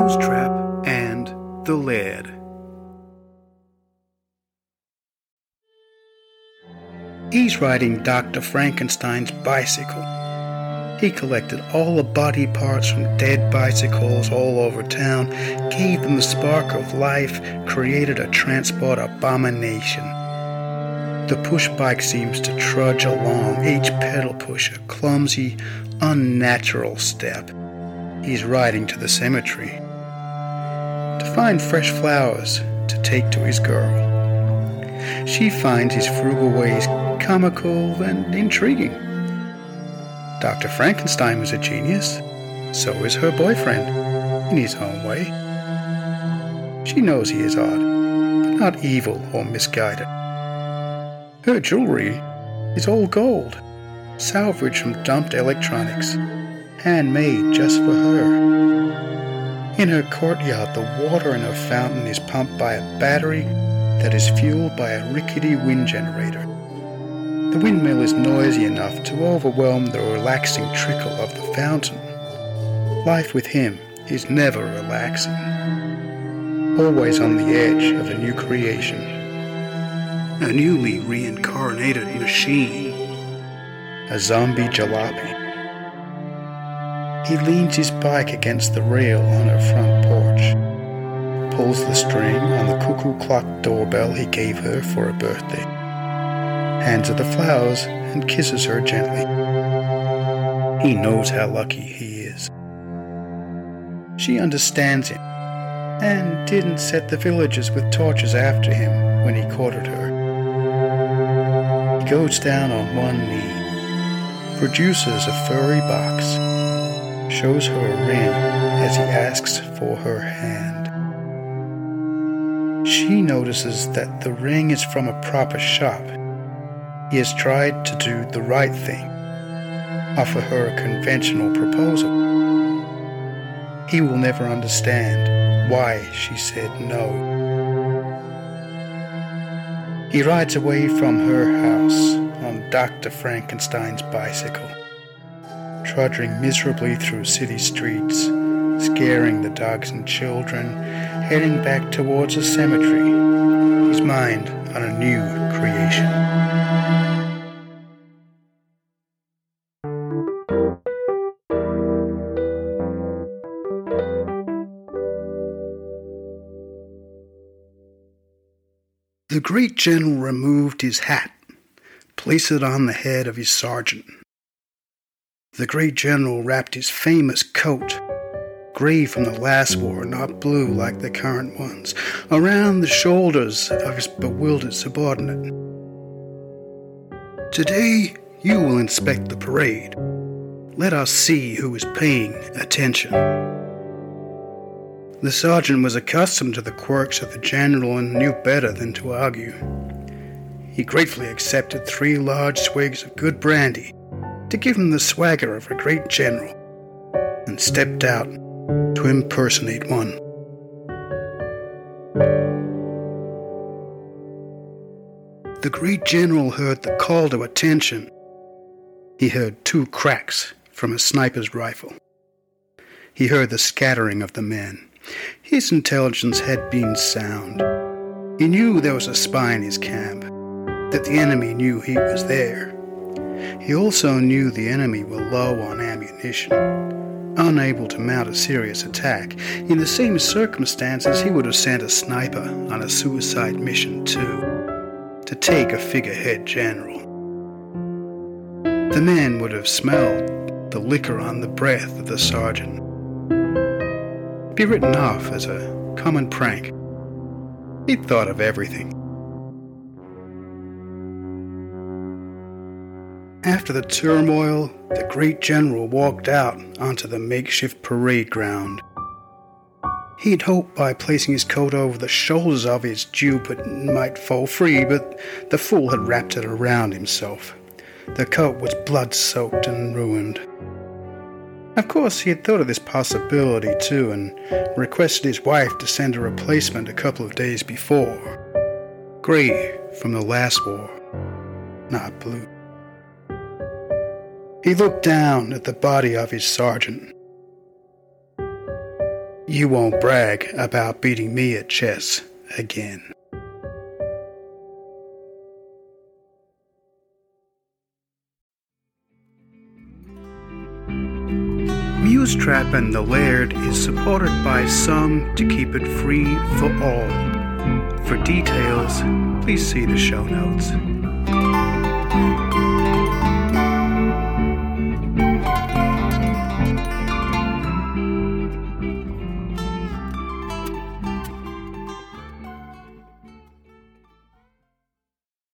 Musetrap and The Laird. He's riding Dr. Frankenstein's bicycle. He collected all the body parts from dead bicycles all over town, gave them the spark of life, created a transport abomination. The push bike seems to trudge along, each pedal push a clumsy, unnatural step. He's riding to the cemetery to find fresh flowers to take to his girl. She finds his frugal ways comical and intriguing. Dr. Frankenstein was a genius. So is her boyfriend, in his own way. She knows he is odd, but not evil or misguided. Her jewelry is all gold, salvaged from dumped electronics, handmade just for her. In her courtyard, the water in her fountain is pumped by a battery that is fueled by a rickety wind generator. The windmill is noisy enough to overwhelm the relaxing trickle of the fountain. Life with him is never relaxing, always on the edge of a new creation. A newly reincarnated machine. A zombie jalopy. He leans his bike against the rail on her front porch, pulls the string on the cuckoo clock doorbell he gave her for her birthday hands her the flowers, and kisses her gently. He knows how lucky he is. She understands him and didn't set the villagers with torches after him when he courted her. He goes down on one knee, produces a furry box, shows her a ring as he asks for her hand. She notices that the ring is from a proper shop he has tried to do the right thing, offer her a conventional proposal. He will never understand why she said no. He rides away from her house on Dr. Frankenstein's bicycle, trudging miserably through city streets, scaring the dogs and children, heading back towards a cemetery, his mind on a new creation. The great general removed his hat, placed it on the head of his sergeant. The great general wrapped his famous coat, gray from the last war, not blue like the current ones, around the shoulders of his bewildered subordinate. Today you will inspect the parade. Let us see who is paying attention. The sergeant was accustomed to the quirks of the general and knew better than to argue. He gratefully accepted three large swigs of good brandy to give him the swagger of a great general and stepped out to impersonate one. The great general heard the call to attention. He heard two cracks from a sniper's rifle. He heard the scattering of the men. His intelligence had been sound. He knew there was a spy in his camp, that the enemy knew he was there. He also knew the enemy were low on ammunition, unable to mount a serious attack. In the same circumstances, he would have sent a sniper on a suicide mission too, to take a figurehead general. The man would have smelled the liquor on the breath of the sergeant be written off as a common prank. He'd thought of everything. After the turmoil, the great general walked out onto the makeshift parade ground. He'd hoped by placing his coat over the shoulders of his dupe it might fall free, but the fool had wrapped it around himself. The coat was blood soaked and ruined. Of course, he had thought of this possibility too and requested his wife to send a replacement a couple of days before. Gray from the last war, not blue. He looked down at the body of his sergeant. You won't brag about beating me at chess again. Musetrap and the Laird is supported by some to keep it free for all. For details, please see the show notes.